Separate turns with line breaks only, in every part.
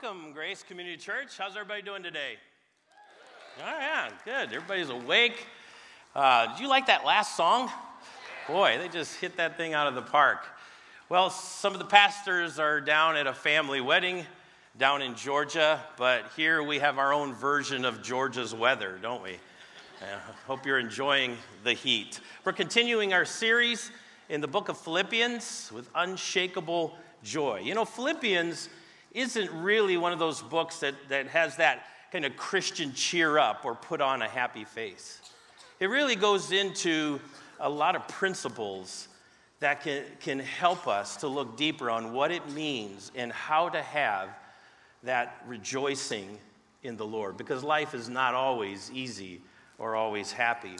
welcome, Grace Community Church. How's everybody doing today? Oh, yeah, good. Everybody's awake. Uh, did you like that last song? Boy, they just hit that thing out of the park. Well, some of the pastors are down at a family wedding down in Georgia, but here we have our own version of Georgia's weather, don't we? I hope you're enjoying the heat. We're continuing our series in the book of Philippians with unshakable joy. You know, Philippians isn't really one of those books that, that has that kind of Christian cheer up or put on a happy face. It really goes into a lot of principles that can, can help us to look deeper on what it means and how to have that rejoicing in the Lord because life is not always easy or always happy. In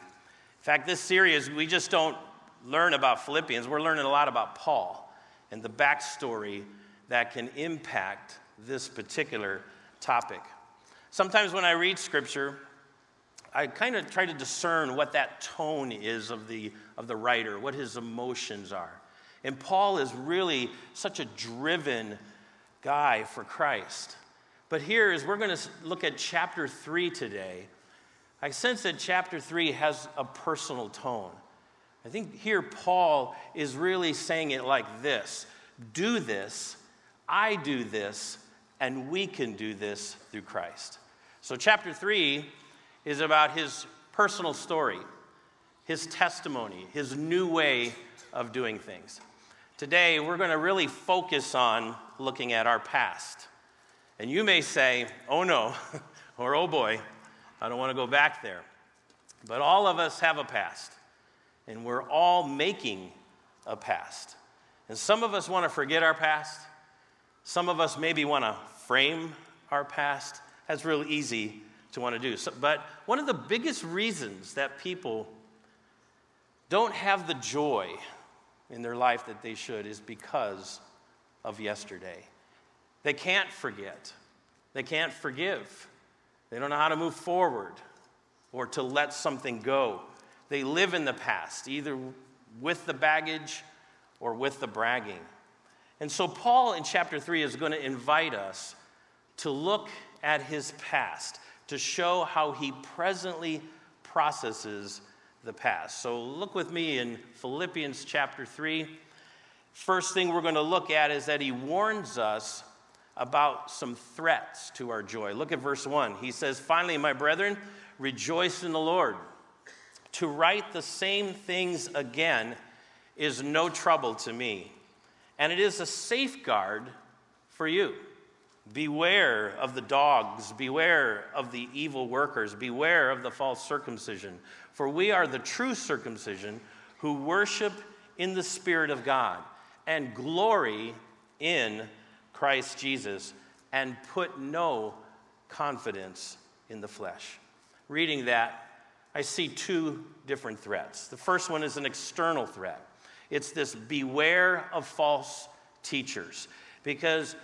fact, this series, we just don't learn about Philippians, we're learning a lot about Paul and the backstory that can impact this particular topic. Sometimes when I read scripture, I kind of try to discern what that tone is of the, of the writer, what his emotions are. And Paul is really such a driven guy for Christ. But here, as we're going to look at chapter 3 today, I sense that chapter 3 has a personal tone. I think here Paul is really saying it like this Do this I do this, and we can do this through Christ. So, chapter three is about his personal story, his testimony, his new way of doing things. Today, we're going to really focus on looking at our past. And you may say, oh no, or oh boy, I don't want to go back there. But all of us have a past, and we're all making a past. And some of us want to forget our past, some of us maybe want to frame our past. That's really easy to want to do. So, but one of the biggest reasons that people don't have the joy in their life that they should is because of yesterday. They can't forget, they can't forgive, they don't know how to move forward or to let something go. They live in the past, either with the baggage or with the bragging. And so, Paul in chapter 3 is going to invite us to look at his past, to show how he presently processes the past. So, look with me in Philippians chapter 3. First thing we're going to look at is that he warns us about some threats to our joy. Look at verse 1. He says, Finally, my brethren, rejoice in the Lord. To write the same things again is no trouble to me and it is a safeguard for you. Beware of the dogs, beware of the evil workers, beware of the false circumcision, for we are the true circumcision who worship in the Spirit of God and glory in Christ Jesus and put no confidence in the flesh. Reading that, I see two different threats. The first one is an external threat. It's this beware of false teachers. Because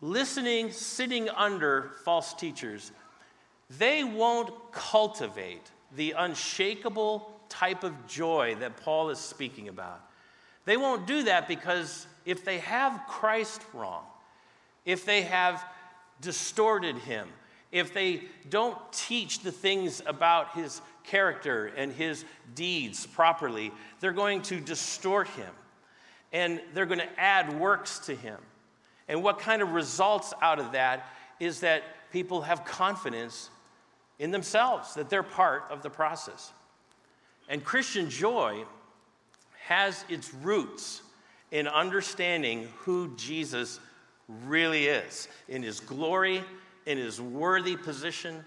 listening, sitting under false teachers, they won't cultivate the unshakable type of joy that Paul is speaking about. They won't do that because if they have Christ wrong, if they have distorted him, if they don't teach the things about his character and his deeds properly, they're going to distort him and they're going to add works to him. And what kind of results out of that is that people have confidence in themselves, that they're part of the process. And Christian joy has its roots in understanding who Jesus really is, in his glory, in his worthy position,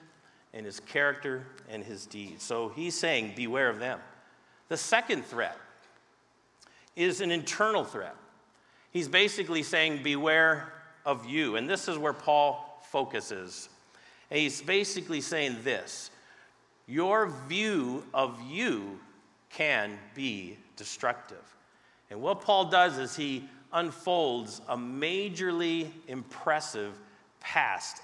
in his character, and his deeds. So he's saying, beware of them. The second threat is an internal threat. He's basically saying, Beware of you. And this is where Paul focuses. And he's basically saying this Your view of you can be destructive. And what Paul does is he unfolds a majorly impressive past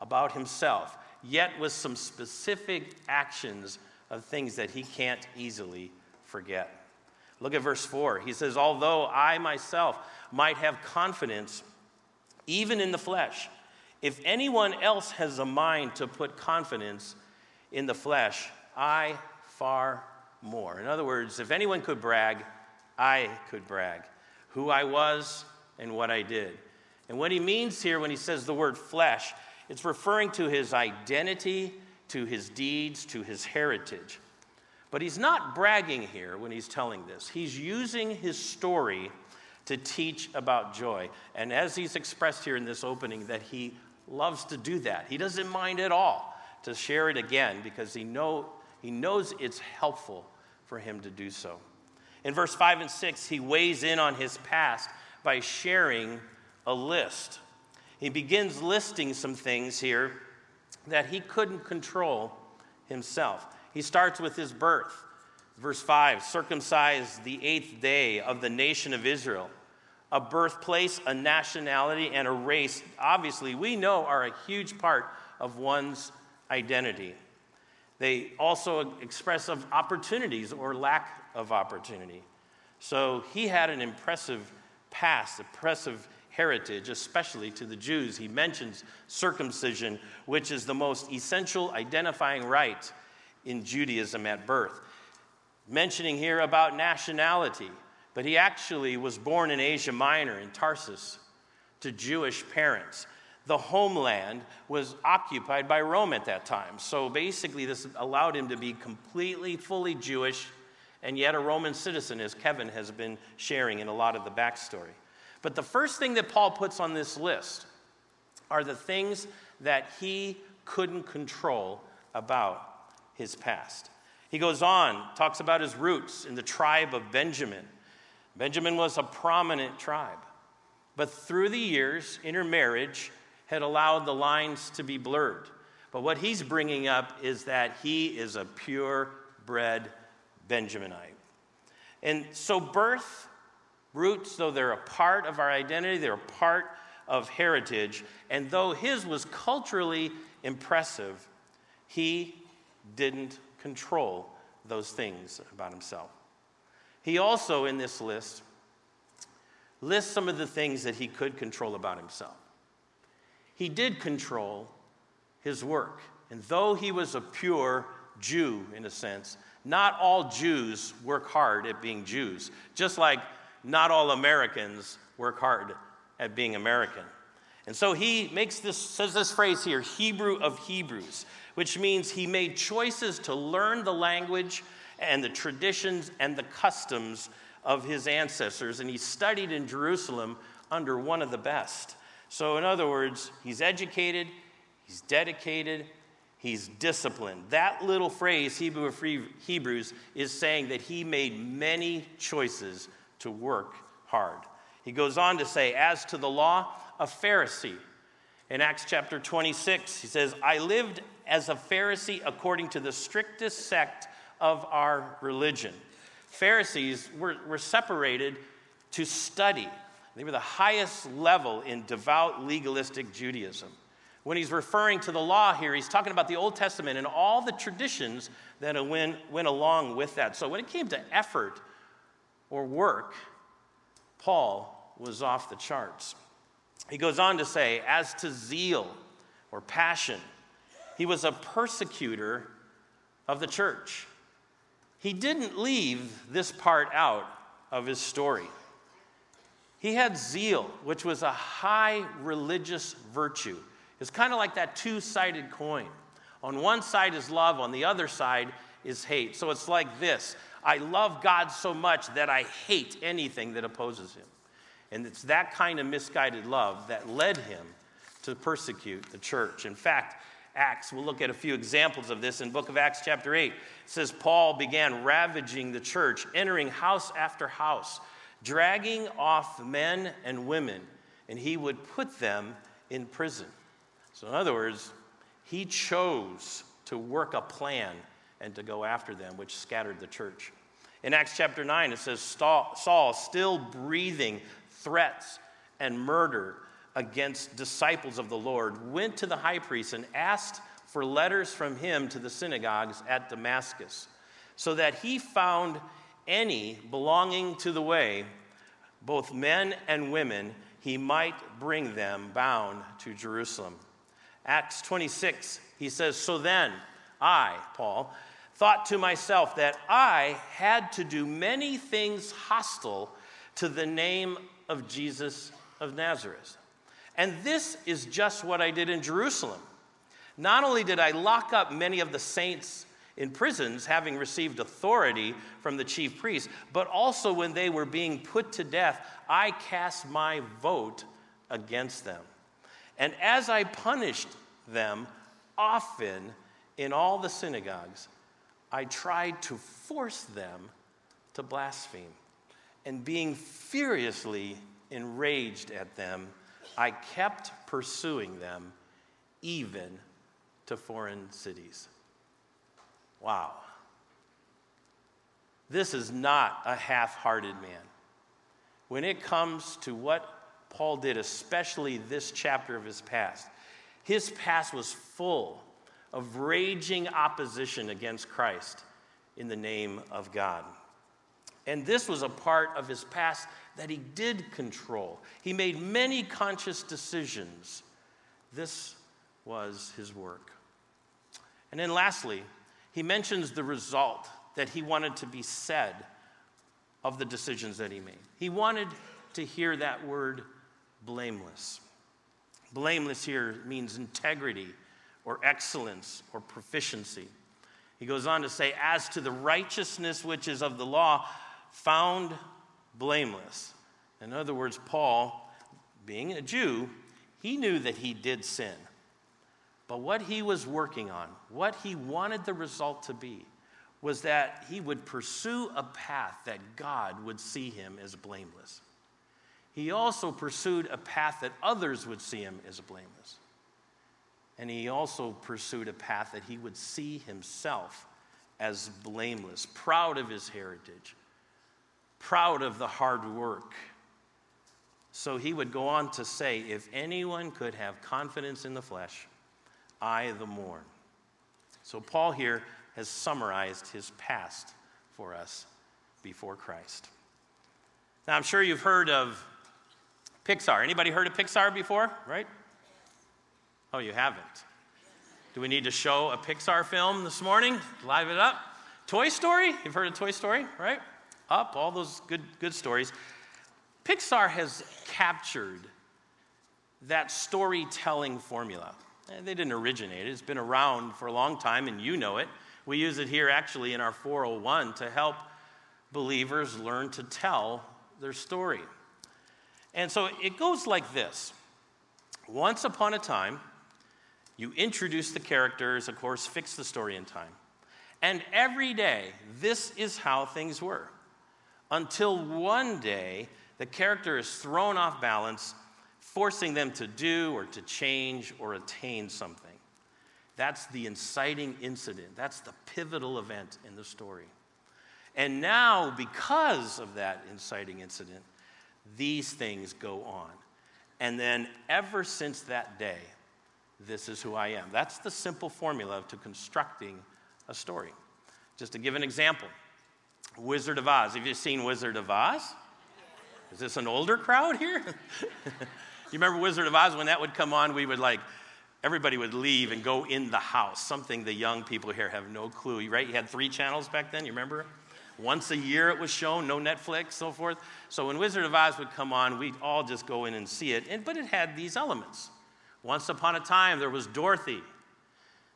about himself, yet with some specific actions of things that he can't easily forget. Look at verse 4. He says, Although I myself might have confidence even in the flesh. If anyone else has a mind to put confidence in the flesh, I far more. In other words, if anyone could brag, I could brag. Who I was and what I did. And what he means here when he says the word flesh, it's referring to his identity, to his deeds, to his heritage. But he's not bragging here when he's telling this. He's using his story to teach about joy. And as he's expressed here in this opening, that he loves to do that. He doesn't mind at all to share it again because he, know, he knows it's helpful for him to do so. In verse 5 and 6, he weighs in on his past by sharing a list. He begins listing some things here that he couldn't control himself. He starts with his birth. Verse 5 circumcised the eighth day of the nation of Israel. A birthplace, a nationality, and a race, obviously, we know are a huge part of one's identity. They also express of opportunities or lack of opportunity. So he had an impressive past, impressive heritage, especially to the Jews. He mentions circumcision, which is the most essential identifying rite in Judaism at birth. Mentioning here about nationality, but he actually was born in Asia Minor, in Tarsus, to Jewish parents. The homeland was occupied by Rome at that time. So basically, this allowed him to be completely, fully Jewish and yet a Roman citizen, as Kevin has been sharing in a lot of the backstory. But the first thing that Paul puts on this list are the things that he couldn't control about his past. He goes on, talks about his roots in the tribe of Benjamin. Benjamin was a prominent tribe, but through the years, intermarriage had allowed the lines to be blurred. But what he's bringing up is that he is a purebred Benjaminite. And so, birth, roots, though they're a part of our identity, they're a part of heritage. And though his was culturally impressive, he didn't control those things about himself. He also, in this list, lists some of the things that he could control about himself. He did control his work. And though he was a pure Jew, in a sense, not all Jews work hard at being Jews, just like not all Americans work hard at being American. And so he makes this, says this phrase here, Hebrew of Hebrews, which means he made choices to learn the language and the traditions and the customs of his ancestors. And he studied in Jerusalem under one of the best. So, in other words, he's educated, he's dedicated, he's disciplined. That little phrase, Hebrew of Hebrews, is saying that he made many choices to work hard. He goes on to say, as to the law, a Pharisee. In Acts chapter 26, he says, I lived as a Pharisee according to the strictest sect of our religion. Pharisees were, were separated to study. They were the highest level in devout legalistic Judaism. When he's referring to the law here, he's talking about the Old Testament and all the traditions that went, went along with that. So when it came to effort or work, Paul was off the charts. He goes on to say, as to zeal or passion, he was a persecutor of the church. He didn't leave this part out of his story. He had zeal, which was a high religious virtue. It's kind of like that two sided coin. On one side is love, on the other side is hate. So it's like this I love God so much that I hate anything that opposes him. And it's that kind of misguided love that led him to persecute the church. In fact, Acts, we'll look at a few examples of this in book of Acts chapter 8. It says Paul began ravaging the church, entering house after house, dragging off men and women, and he would put them in prison. So in other words, he chose to work a plan and to go after them, which scattered the church. In Acts chapter 9, it says Saul, still breathing threats and murder against disciples of the Lord, went to the high priest and asked for letters from him to the synagogues at Damascus, so that he found any belonging to the way, both men and women, he might bring them bound to Jerusalem. Acts 26, he says, So then, I, Paul, thought to myself that I had to do many things hostile to the name of Jesus of Nazareth. And this is just what I did in Jerusalem. Not only did I lock up many of the saints in prisons, having received authority from the chief priests, but also when they were being put to death, I cast my vote against them. And as I punished them often in all the synagogues, I tried to force them to blaspheme. And being furiously enraged at them, I kept pursuing them even to foreign cities. Wow. This is not a half hearted man. When it comes to what Paul did, especially this chapter of his past, his past was full of raging opposition against Christ in the name of God. And this was a part of his past that he did control. He made many conscious decisions. This was his work. And then lastly, he mentions the result that he wanted to be said of the decisions that he made. He wanted to hear that word blameless. Blameless here means integrity or excellence or proficiency. He goes on to say, as to the righteousness which is of the law, found blameless. In other words, Paul, being a Jew, he knew that he did sin. But what he was working on, what he wanted the result to be, was that he would pursue a path that God would see him as blameless. He also pursued a path that others would see him as blameless. And he also pursued a path that he would see himself as blameless, proud of his heritage, proud of the hard work. So he would go on to say, if anyone could have confidence in the flesh, I the more. So, Paul here has summarized his past for us before Christ. Now, I'm sure you've heard of Pixar. Anybody heard of Pixar before, right? Oh, you haven't. Do we need to show a Pixar film this morning? Live it up. Toy Story? You've heard of Toy Story, right? Up, all those good, good stories. Pixar has captured that storytelling formula. Eh, they didn't originate it, it's been around for a long time, and you know it. We use it here actually in our 401 to help believers learn to tell their story. And so it goes like this Once upon a time, you introduce the characters, of course, fix the story in time. And every day, this is how things were. Until one day, the character is thrown off balance forcing them to do or to change or attain something. That's the inciting incident. That's the pivotal event in the story. And now, because of that inciting incident, these things go on. And then, ever since that day, this is who I am. That's the simple formula to constructing a story. Just to give an example Wizard of Oz. Have you seen Wizard of Oz? Is this an older crowd here? you remember Wizard of Oz when that would come on? We would like, everybody would leave and go in the house, something the young people here have no clue, right? You had three channels back then, you remember? Once a year it was shown, no Netflix, so forth. So when Wizard of Oz would come on, we'd all just go in and see it. And, but it had these elements. Once upon a time, there was Dorothy,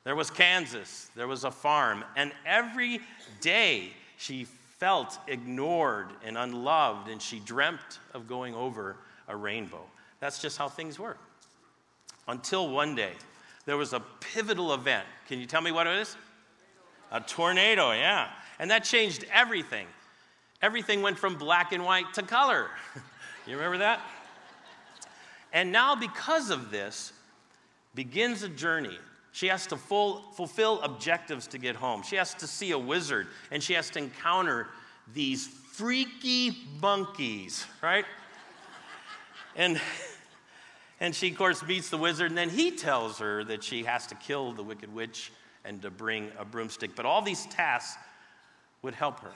there was Kansas, there was a farm, and every day she felt ignored and unloved, and she dreamt of going over a rainbow. That's just how things were. Until one day, there was a pivotal event. Can you tell me what it is? A tornado, yeah. And that changed everything. Everything went from black and white to color. you remember that? And now, because of this, begins a journey. She has to full, fulfill objectives to get home. She has to see a wizard, and she has to encounter these freaky monkeys, right? And, and she, of course, meets the wizard, and then he tells her that she has to kill the wicked witch and to bring a broomstick. But all these tasks would help her.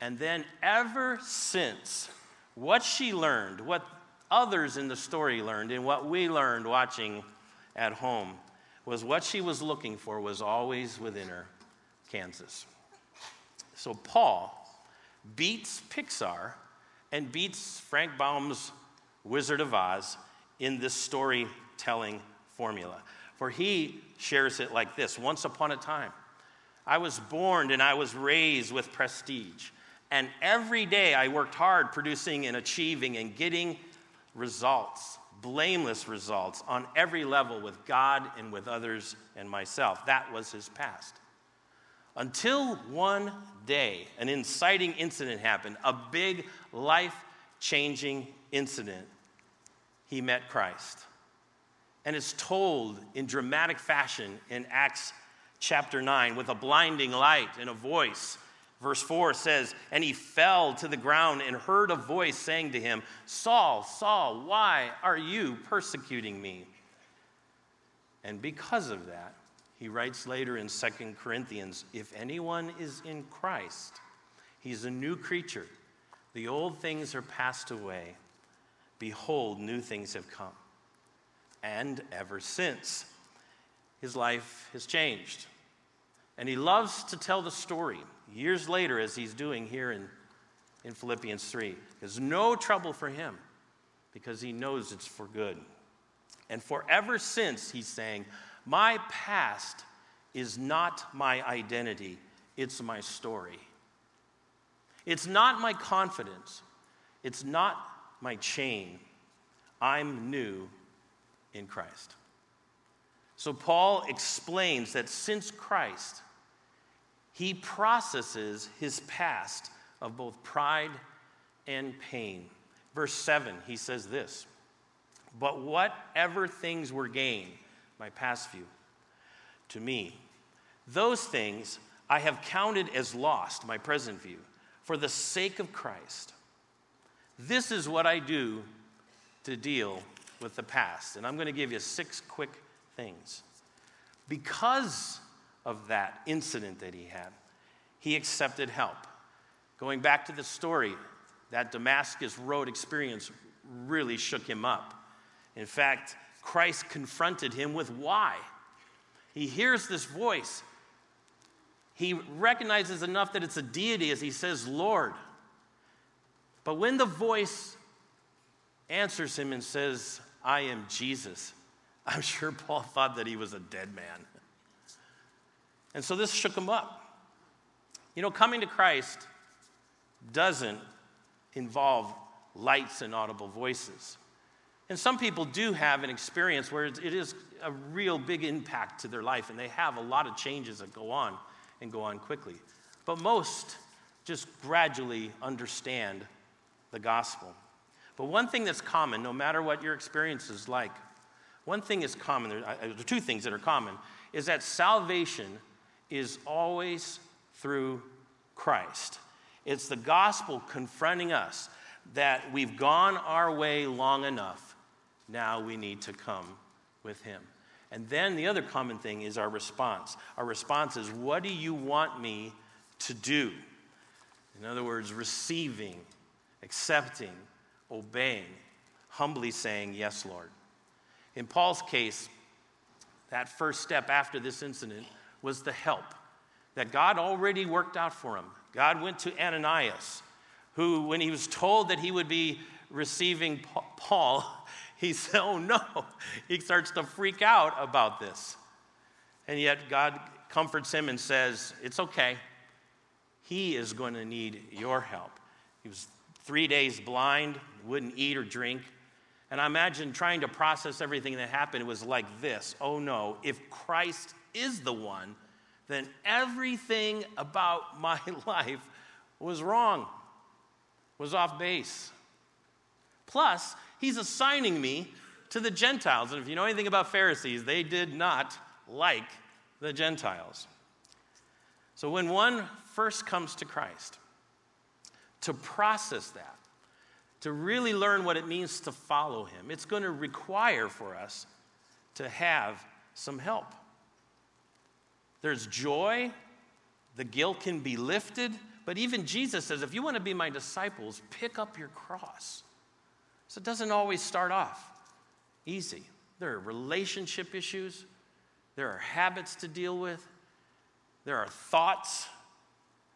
And then, ever since what she learned, what others in the story learned and what we learned watching at home was what she was looking for was always within her Kansas. So Paul beats Pixar and beats Frank Baum's Wizard of Oz in this storytelling formula. For he shares it like this Once upon a time, I was born and I was raised with prestige. And every day I worked hard producing and achieving and getting results, blameless results on every level with God and with others and myself. That was his past. Until one day, an inciting incident happened, a big life changing incident. He met Christ. And it's told in dramatic fashion in Acts chapter 9 with a blinding light and a voice. Verse 4 says, And he fell to the ground and heard a voice saying to him, Saul, Saul, why are you persecuting me? And because of that, he writes later in 2 Corinthians if anyone is in Christ, he's a new creature. The old things are passed away. Behold, new things have come. And ever since, his life has changed. And he loves to tell the story years later, as he's doing here in, in Philippians 3. There's no trouble for him because he knows it's for good. And forever since, he's saying, my past is not my identity, it's my story. It's not my confidence, it's not my chain. I'm new in Christ. So Paul explains that since Christ, he processes his past of both pride and pain. Verse 7, he says this But whatever things were gained, my past view, to me. Those things I have counted as lost, my present view, for the sake of Christ. This is what I do to deal with the past. And I'm going to give you six quick things. Because of that incident that he had, he accepted help. Going back to the story, that Damascus Road experience really shook him up. In fact, Christ confronted him with why. He hears this voice. He recognizes enough that it's a deity as he says, Lord. But when the voice answers him and says, I am Jesus, I'm sure Paul thought that he was a dead man. And so this shook him up. You know, coming to Christ doesn't involve lights and audible voices. And some people do have an experience where it is a real big impact to their life and they have a lot of changes that go on and go on quickly. But most just gradually understand the gospel. But one thing that's common, no matter what your experience is like, one thing is common, there are two things that are common, is that salvation is always through Christ. It's the gospel confronting us that we've gone our way long enough now we need to come with him. And then the other common thing is our response. Our response is, What do you want me to do? In other words, receiving, accepting, obeying, humbly saying, Yes, Lord. In Paul's case, that first step after this incident was the help that God already worked out for him. God went to Ananias, who, when he was told that he would be receiving Paul, he said, Oh no. He starts to freak out about this. And yet God comforts him and says, It's okay. He is going to need your help. He was three days blind, wouldn't eat or drink. And I imagine trying to process everything that happened was like this Oh no, if Christ is the one, then everything about my life was wrong, was off base. Plus, he's assigning me to the Gentiles. And if you know anything about Pharisees, they did not like the Gentiles. So when one first comes to Christ, to process that, to really learn what it means to follow him, it's going to require for us to have some help. There's joy, the guilt can be lifted, but even Jesus says, if you want to be my disciples, pick up your cross. So it doesn't always start off easy. There are relationship issues, there are habits to deal with, there are thoughts.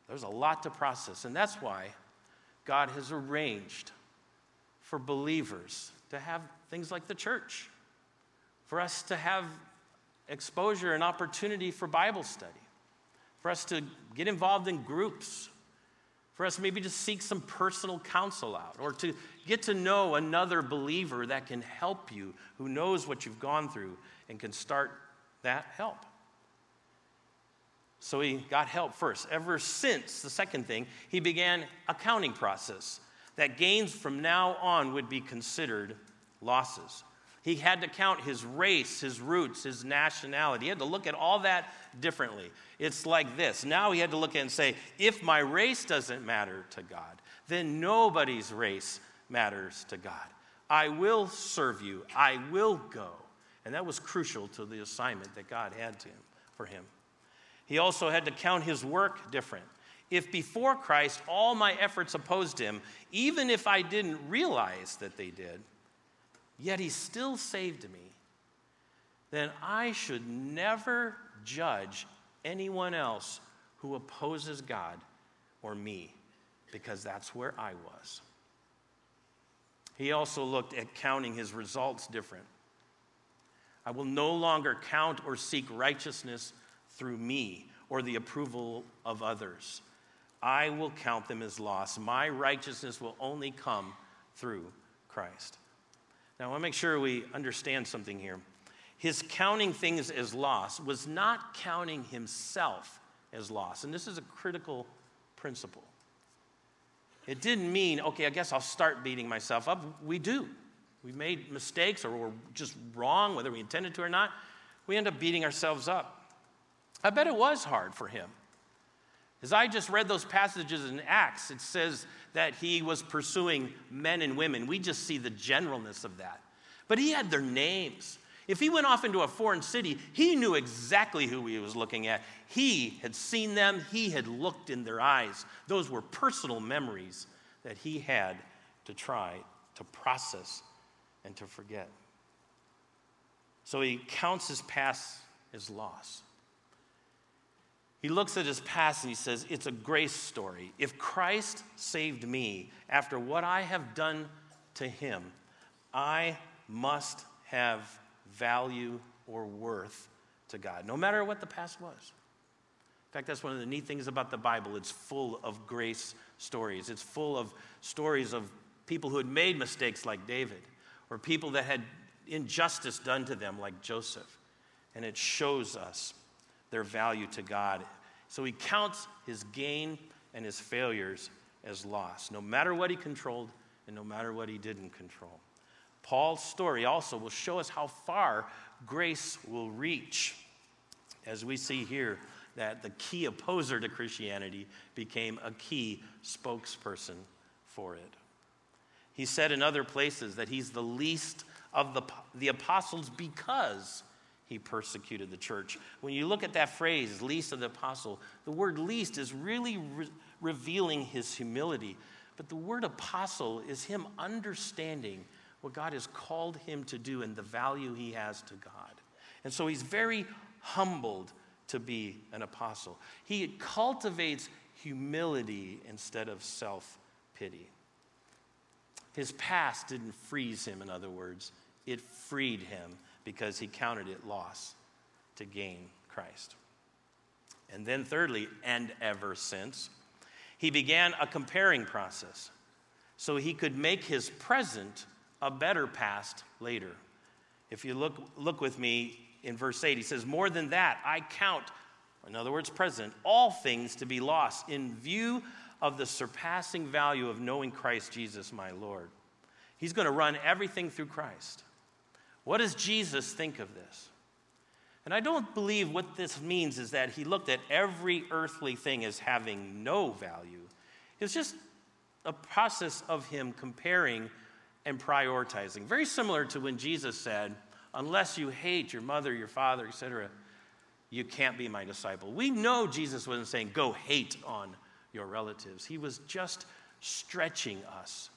There's a lot to process. And that's why God has arranged for believers to have things like the church, for us to have exposure and opportunity for Bible study, for us to get involved in groups, for us maybe to seek some personal counsel out, or to get to know another believer that can help you, who knows what you've gone through and can start that help. So he got help first. Ever since, the second thing, he began a counting process that gains from now on would be considered losses. He had to count his race, his roots, his nationality. He had to look at all that differently. It's like this. Now he had to look at and say, if my race doesn't matter to God, then nobody's race matters to God. I will serve you. I will go. And that was crucial to the assignment that God had to him, for him. He also had to count his work different. If before Christ all my efforts opposed him, even if I didn't realize that they did, yet he still saved me, then I should never judge anyone else who opposes God or me, because that's where I was. He also looked at counting his results different. I will no longer count or seek righteousness through me or the approval of others. I will count them as loss. My righteousness will only come through Christ. Now, I want to make sure we understand something here. His counting things as loss was not counting himself as loss. And this is a critical principle. It didn't mean, okay, I guess I'll start beating myself up. We do. We've made mistakes or we're just wrong, whether we intended to or not. We end up beating ourselves up. I bet it was hard for him. As I just read those passages in Acts, it says that he was pursuing men and women. We just see the generalness of that. But he had their names. If he went off into a foreign city, he knew exactly who he was looking at. He had seen them, he had looked in their eyes. Those were personal memories that he had to try to process and to forget. So he counts his past as loss. He looks at his past and he says, It's a grace story. If Christ saved me after what I have done to him, I must have value or worth to God, no matter what the past was. In fact, that's one of the neat things about the Bible. It's full of grace stories, it's full of stories of people who had made mistakes like David, or people that had injustice done to them like Joseph. And it shows us their value to God so he counts his gain and his failures as loss, no matter what he controlled and no matter what he didn't control. Paul's story also will show us how far grace will reach, as we see here that the key opposer to Christianity became a key spokesperson for it. He said in other places that he's the least of the, the apostles because he persecuted the church. When you look at that phrase, least of the apostle, the word least is really re- revealing his humility. But the word apostle is him understanding what God has called him to do and the value he has to God. And so he's very humbled to be an apostle. He cultivates humility instead of self pity. His past didn't freeze him, in other words, it freed him because he counted it loss to gain Christ. And then, thirdly, and ever since, he began a comparing process so he could make his present a better past later. If you look, look with me in verse 8, he says, More than that, I count, in other words, present, all things to be lost in view of the surpassing value of knowing Christ Jesus, my Lord. He's going to run everything through Christ. What does Jesus think of this? And I don't believe what this means is that he looked at every earthly thing as having no value. It's just a process of him comparing and prioritizing. Very similar to when Jesus said, Unless you hate your mother, your father, etc., you can't be my disciple. We know Jesus wasn't saying, Go hate on your relatives. He was just stretching us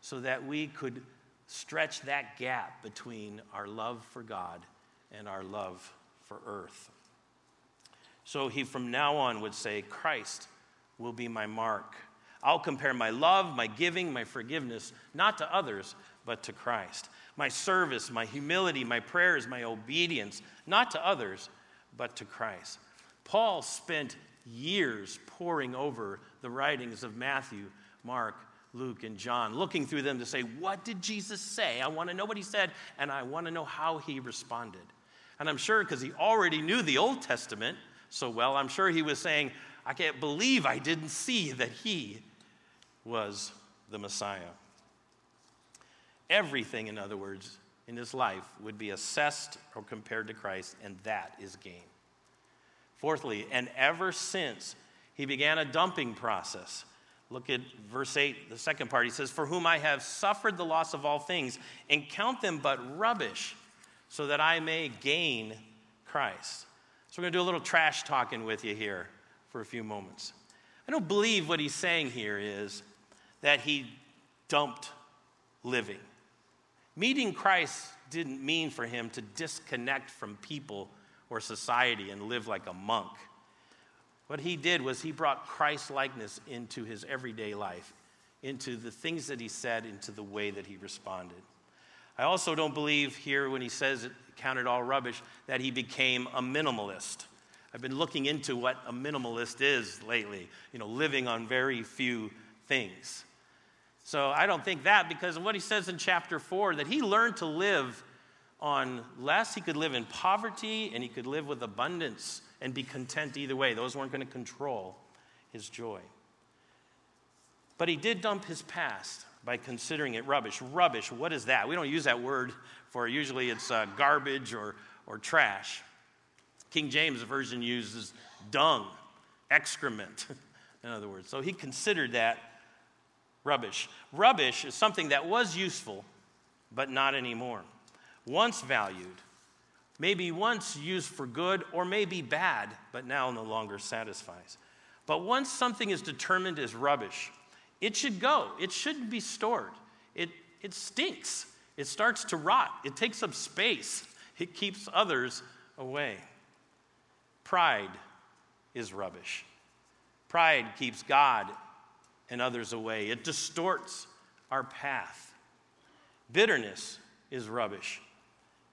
so that we could stretch that gap between our love for God and our love for earth. So he from now on would say, Christ will be my mark. I'll compare my love, my giving, my forgiveness, not to others, but to Christ. My service, my humility, my prayers, my obedience, not to others, but to Christ. Paul spent years poring over the writings of Matthew, Mark, Luke, and John, looking through them to say, What did Jesus say? I want to know what he said, and I want to know how he responded. And I'm sure because he already knew the Old Testament so well, I'm sure he was saying, I can't believe I didn't see that he was the Messiah. Everything, in other words, in his life would be assessed or compared to Christ, and that is gain. Fourthly, and ever since he began a dumping process. Look at verse 8, the second part. He says, For whom I have suffered the loss of all things, and count them but rubbish, so that I may gain Christ. So we're going to do a little trash talking with you here for a few moments. I don't believe what he's saying here is that he dumped living. Meeting Christ didn't mean for him to disconnect from people or society and live like a monk. What he did was he brought Christ likeness into his everyday life, into the things that he said, into the way that he responded. I also don't believe here when he says it counted all rubbish that he became a minimalist. I've been looking into what a minimalist is lately, you know, living on very few things. So I don't think that because of what he says in chapter 4 that he learned to live on less. He could live in poverty and he could live with abundance and be content either way. Those weren't going to control his joy. But he did dump his past by considering it rubbish. Rubbish, what is that? We don't use that word for usually it's uh, garbage or, or trash. King James Version uses dung, excrement, in other words. So he considered that rubbish. Rubbish is something that was useful, but not anymore once valued, maybe once used for good or maybe bad, but now no longer satisfies. But once something is determined as rubbish, it should go. It shouldn't be stored. It, it stinks. It starts to rot. It takes up space. It keeps others away. Pride is rubbish. Pride keeps God and others away. It distorts our path. Bitterness is rubbish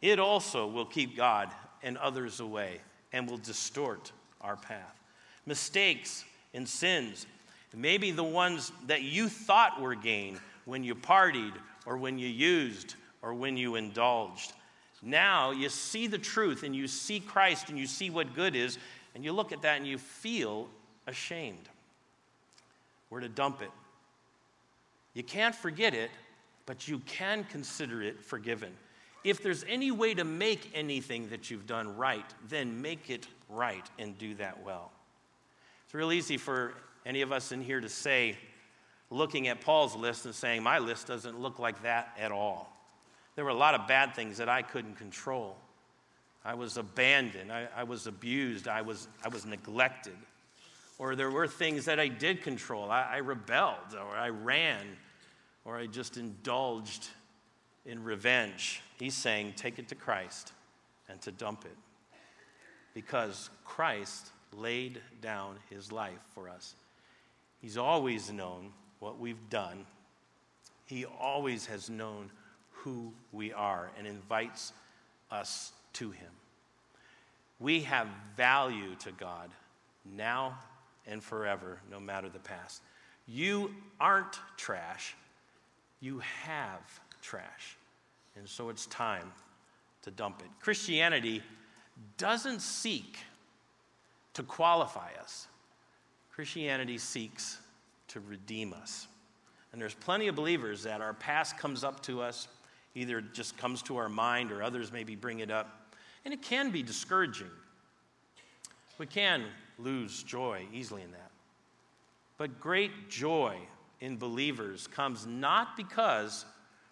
it also will keep God and others away and will distort our path. Mistakes and sins, maybe the ones that you thought were gain when you partied or when you used or when you indulged. Now you see the truth and you see Christ and you see what good is, and you look at that and you feel ashamed. Where to dump it. You can't forget it, but you can consider it forgiven. If there's any way to make anything that you've done right, then make it right and do that well. It's real easy for any of us in here to say, looking at Paul's list and saying, My list doesn't look like that at all. There were a lot of bad things that I couldn't control. I was abandoned, I, I was abused, I was, I was neglected. Or there were things that I did control. I, I rebelled, or I ran, or I just indulged in revenge. He's saying, take it to Christ and to dump it. Because Christ laid down his life for us. He's always known what we've done, he always has known who we are and invites us to him. We have value to God now and forever, no matter the past. You aren't trash, you have trash. And so it's time to dump it. Christianity doesn't seek to qualify us, Christianity seeks to redeem us. And there's plenty of believers that our past comes up to us, either it just comes to our mind or others maybe bring it up. And it can be discouraging. We can lose joy easily in that. But great joy in believers comes not because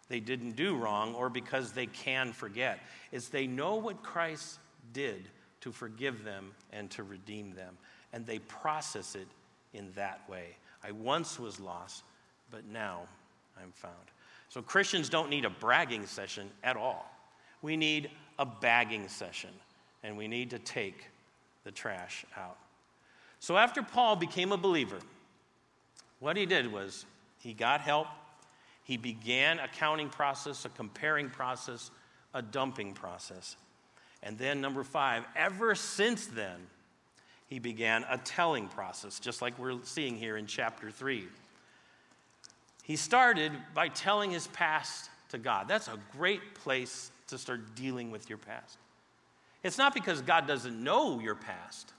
they didn't do wrong or because they can forget. It's they know what Christ did to forgive them and to redeem them, and they process it in that way. I once was lost, but now I'm found. So Christians don't need a bragging session at all. We need a bagging session, and we need to take the trash out. So after Paul became a believer, what he did was he got help. He began a counting process, a comparing process, a dumping process. And then, number five, ever since then, he began a telling process, just like we're seeing here in chapter three. He started by telling his past to God. That's a great place to start dealing with your past. It's not because God doesn't know your past,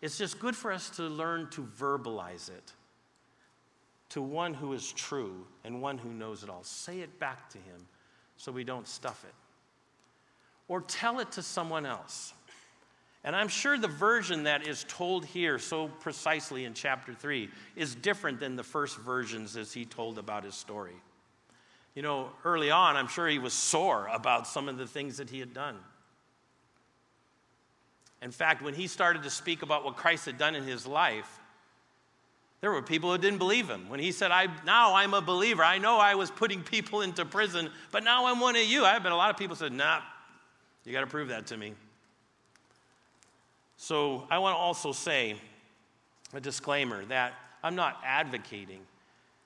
it's just good for us to learn to verbalize it to one who is true and one who knows it all. Say it back to him so we don't stuff it. Or tell it to someone else. And I'm sure the version that is told here so precisely in chapter 3 is different than the first versions as he told about his story. You know, early on, I'm sure he was sore about some of the things that he had done. In fact, when he started to speak about what Christ had done in his life, there were people who didn't believe him. When he said, I, Now I'm a believer, I know I was putting people into prison, but now I'm one of you. I bet a lot of people said, Nah, you got to prove that to me. So I want to also say a disclaimer that I'm not advocating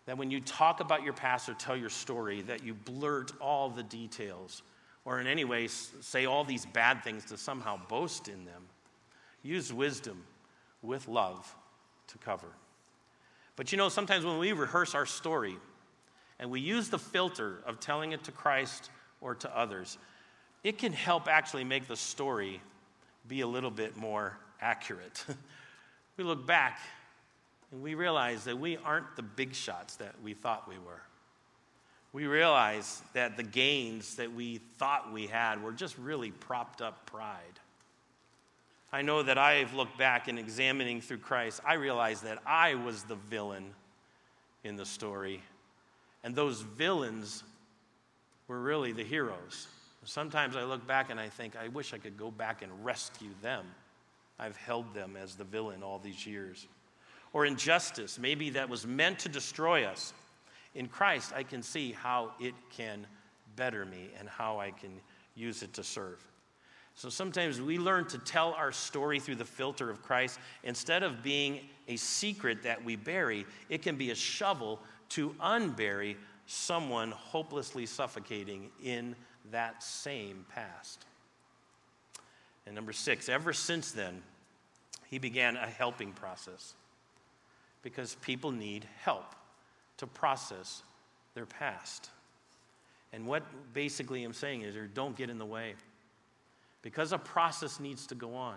that when you talk about your past or tell your story, that you blurt all the details or in any way say all these bad things to somehow boast in them. Use wisdom with love to cover. But you know, sometimes when we rehearse our story and we use the filter of telling it to Christ or to others, it can help actually make the story be a little bit more accurate. we look back and we realize that we aren't the big shots that we thought we were. We realize that the gains that we thought we had were just really propped up pride. I know that I've looked back and examining through Christ, I realize that I was the villain in the story. And those villains were really the heroes. Sometimes I look back and I think, I wish I could go back and rescue them. I've held them as the villain all these years. Or injustice, maybe that was meant to destroy us. In Christ, I can see how it can better me and how I can use it to serve. So sometimes we learn to tell our story through the filter of Christ. Instead of being a secret that we bury, it can be a shovel to unbury someone hopelessly suffocating in that same past. And number six, ever since then, he began a helping process because people need help to process their past. And what basically I'm saying is, don't get in the way because a process needs to go on.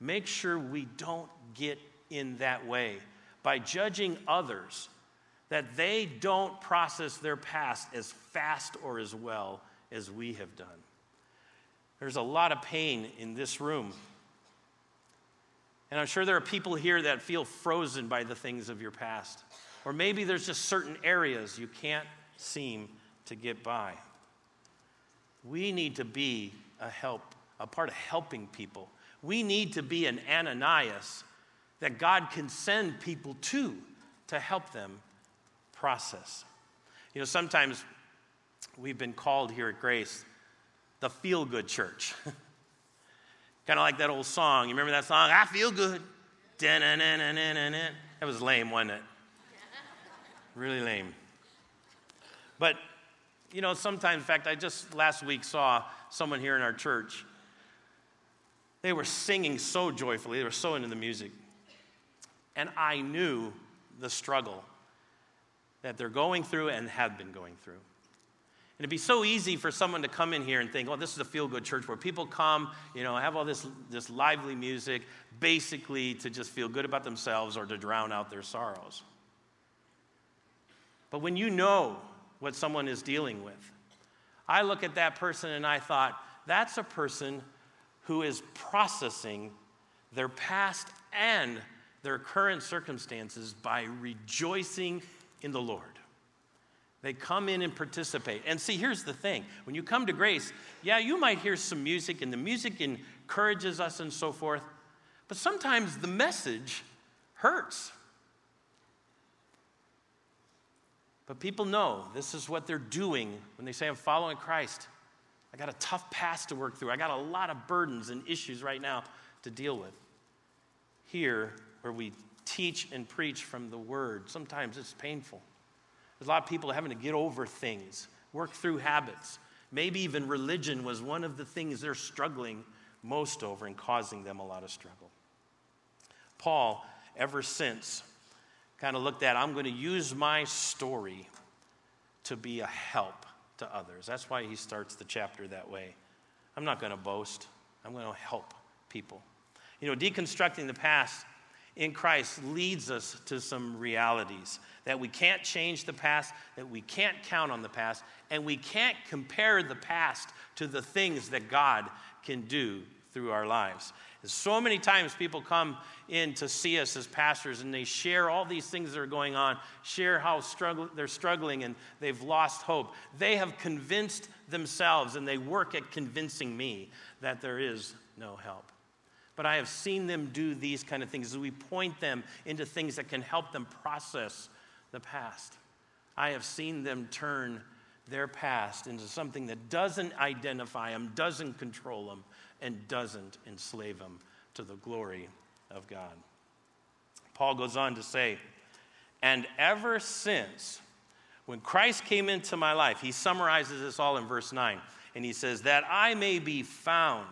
Make sure we don't get in that way by judging others that they don't process their past as fast or as well as we have done. There's a lot of pain in this room. And I'm sure there are people here that feel frozen by the things of your past. Or maybe there's just certain areas you can't seem to get by. We need to be a help, a part of helping people. We need to be an Ananias that God can send people to to help them process. You know, sometimes we've been called here at Grace the feel good church. kind of like that old song. You remember that song? I feel good. That was lame, wasn't it? Really lame. But, you know, sometimes, in fact, I just last week saw someone here in our church. They were singing so joyfully, they were so into the music. And I knew the struggle that they're going through and have been going through. And it'd be so easy for someone to come in here and think, oh, this is a feel good church where people come, you know, have all this, this lively music, basically to just feel good about themselves or to drown out their sorrows. But when you know what someone is dealing with, I look at that person and I thought, that's a person who is processing their past and their current circumstances by rejoicing in the Lord. They come in and participate. And see, here's the thing when you come to grace, yeah, you might hear some music, and the music encourages us and so forth, but sometimes the message hurts. But people know this is what they're doing when they say, I'm following Christ. I got a tough past to work through. I got a lot of burdens and issues right now to deal with. Here, where we teach and preach from the Word, sometimes it's painful. There's a lot of people having to get over things, work through habits. Maybe even religion was one of the things they're struggling most over and causing them a lot of struggle. Paul, ever since, kind of looked at I'm going to use my story to be a help to others. That's why he starts the chapter that way. I'm not going to boast, I'm going to help people. You know, deconstructing the past in Christ leads us to some realities that we can't change the past, that we can't count on the past, and we can't compare the past to the things that God can do through our lives. So many times people come in to see us as pastors and they share all these things that are going on, share how struggle, they're struggling and they've lost hope. They have convinced themselves and they work at convincing me that there is no help. But I have seen them do these kind of things as we point them into things that can help them process the past. I have seen them turn their past into something that doesn't identify them, doesn't control them, and doesn't enslave him to the glory of God. Paul goes on to say, and ever since when Christ came into my life, he summarizes this all in verse 9, and he says, That I may be found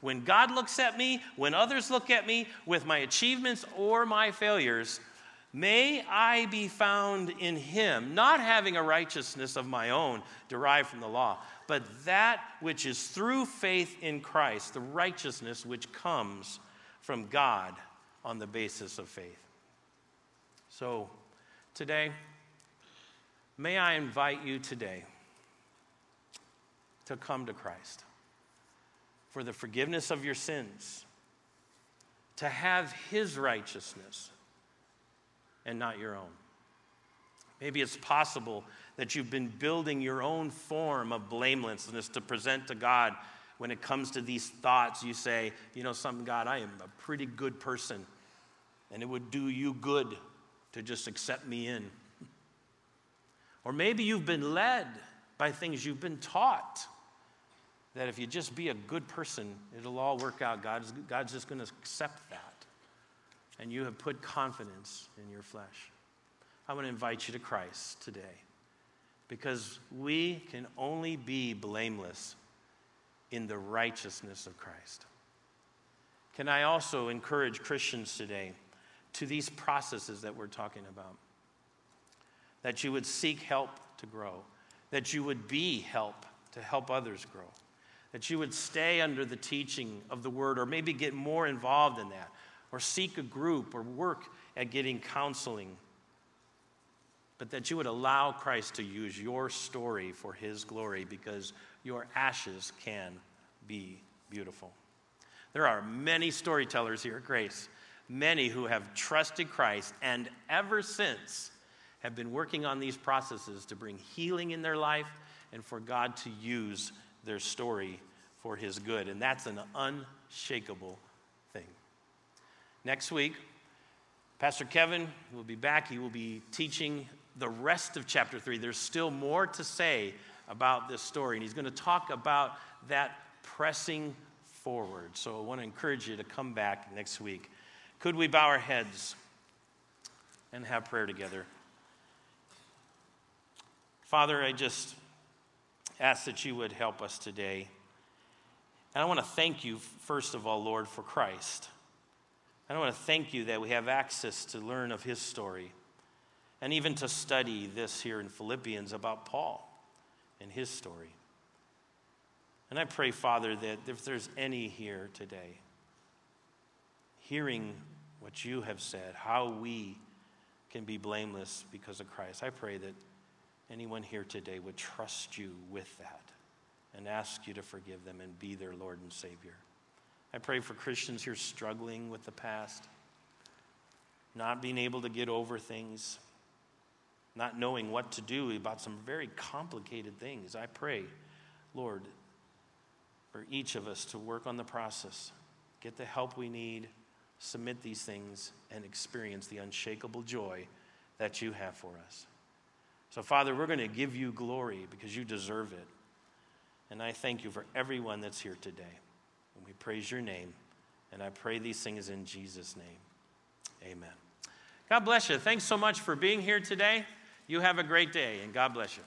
when God looks at me, when others look at me with my achievements or my failures, may I be found in Him, not having a righteousness of my own derived from the law, but that which is through faith in Christ, the righteousness which comes from God on the basis of faith. So, today, may I invite you today to come to Christ for the forgiveness of your sins, to have His righteousness and not your own. Maybe it's possible that you've been building your own form of blamelessness to present to God when it comes to these thoughts. You say, you know, something, God, I am a pretty good person, and it would do you good to just accept me in. Or maybe you've been led by things you've been taught that if you just be a good person, it'll all work out. God's, God's just going to accept that. And you have put confidence in your flesh. I want to invite you to Christ today because we can only be blameless in the righteousness of Christ. Can I also encourage Christians today to these processes that we're talking about? That you would seek help to grow, that you would be help to help others grow that you would stay under the teaching of the word, or maybe get more involved in that, or seek a group, or work at getting counseling. But that you would allow Christ to use your story for his glory because your ashes can be beautiful. There are many storytellers here at Grace, many who have trusted Christ and ever since have been working on these processes to bring healing in their life and for God to use their story for his good. And that's an unshakable. Next week, Pastor Kevin will be back. He will be teaching the rest of chapter 3. There's still more to say about this story, and he's going to talk about that pressing forward. So I want to encourage you to come back next week. Could we bow our heads and have prayer together? Father, I just ask that you would help us today. And I want to thank you, first of all, Lord, for Christ. I want to thank you that we have access to learn of his story and even to study this here in Philippians about Paul and his story. And I pray, Father, that if there's any here today hearing what you have said, how we can be blameless because of Christ, I pray that anyone here today would trust you with that and ask you to forgive them and be their Lord and Savior. I pray for Christians here struggling with the past, not being able to get over things, not knowing what to do about some very complicated things. I pray, Lord, for each of us to work on the process, get the help we need, submit these things, and experience the unshakable joy that you have for us. So, Father, we're going to give you glory because you deserve it. And I thank you for everyone that's here today. And we praise your name. And I pray these things in Jesus' name. Amen. God bless you. Thanks so much for being here today. You have a great day, and God bless you.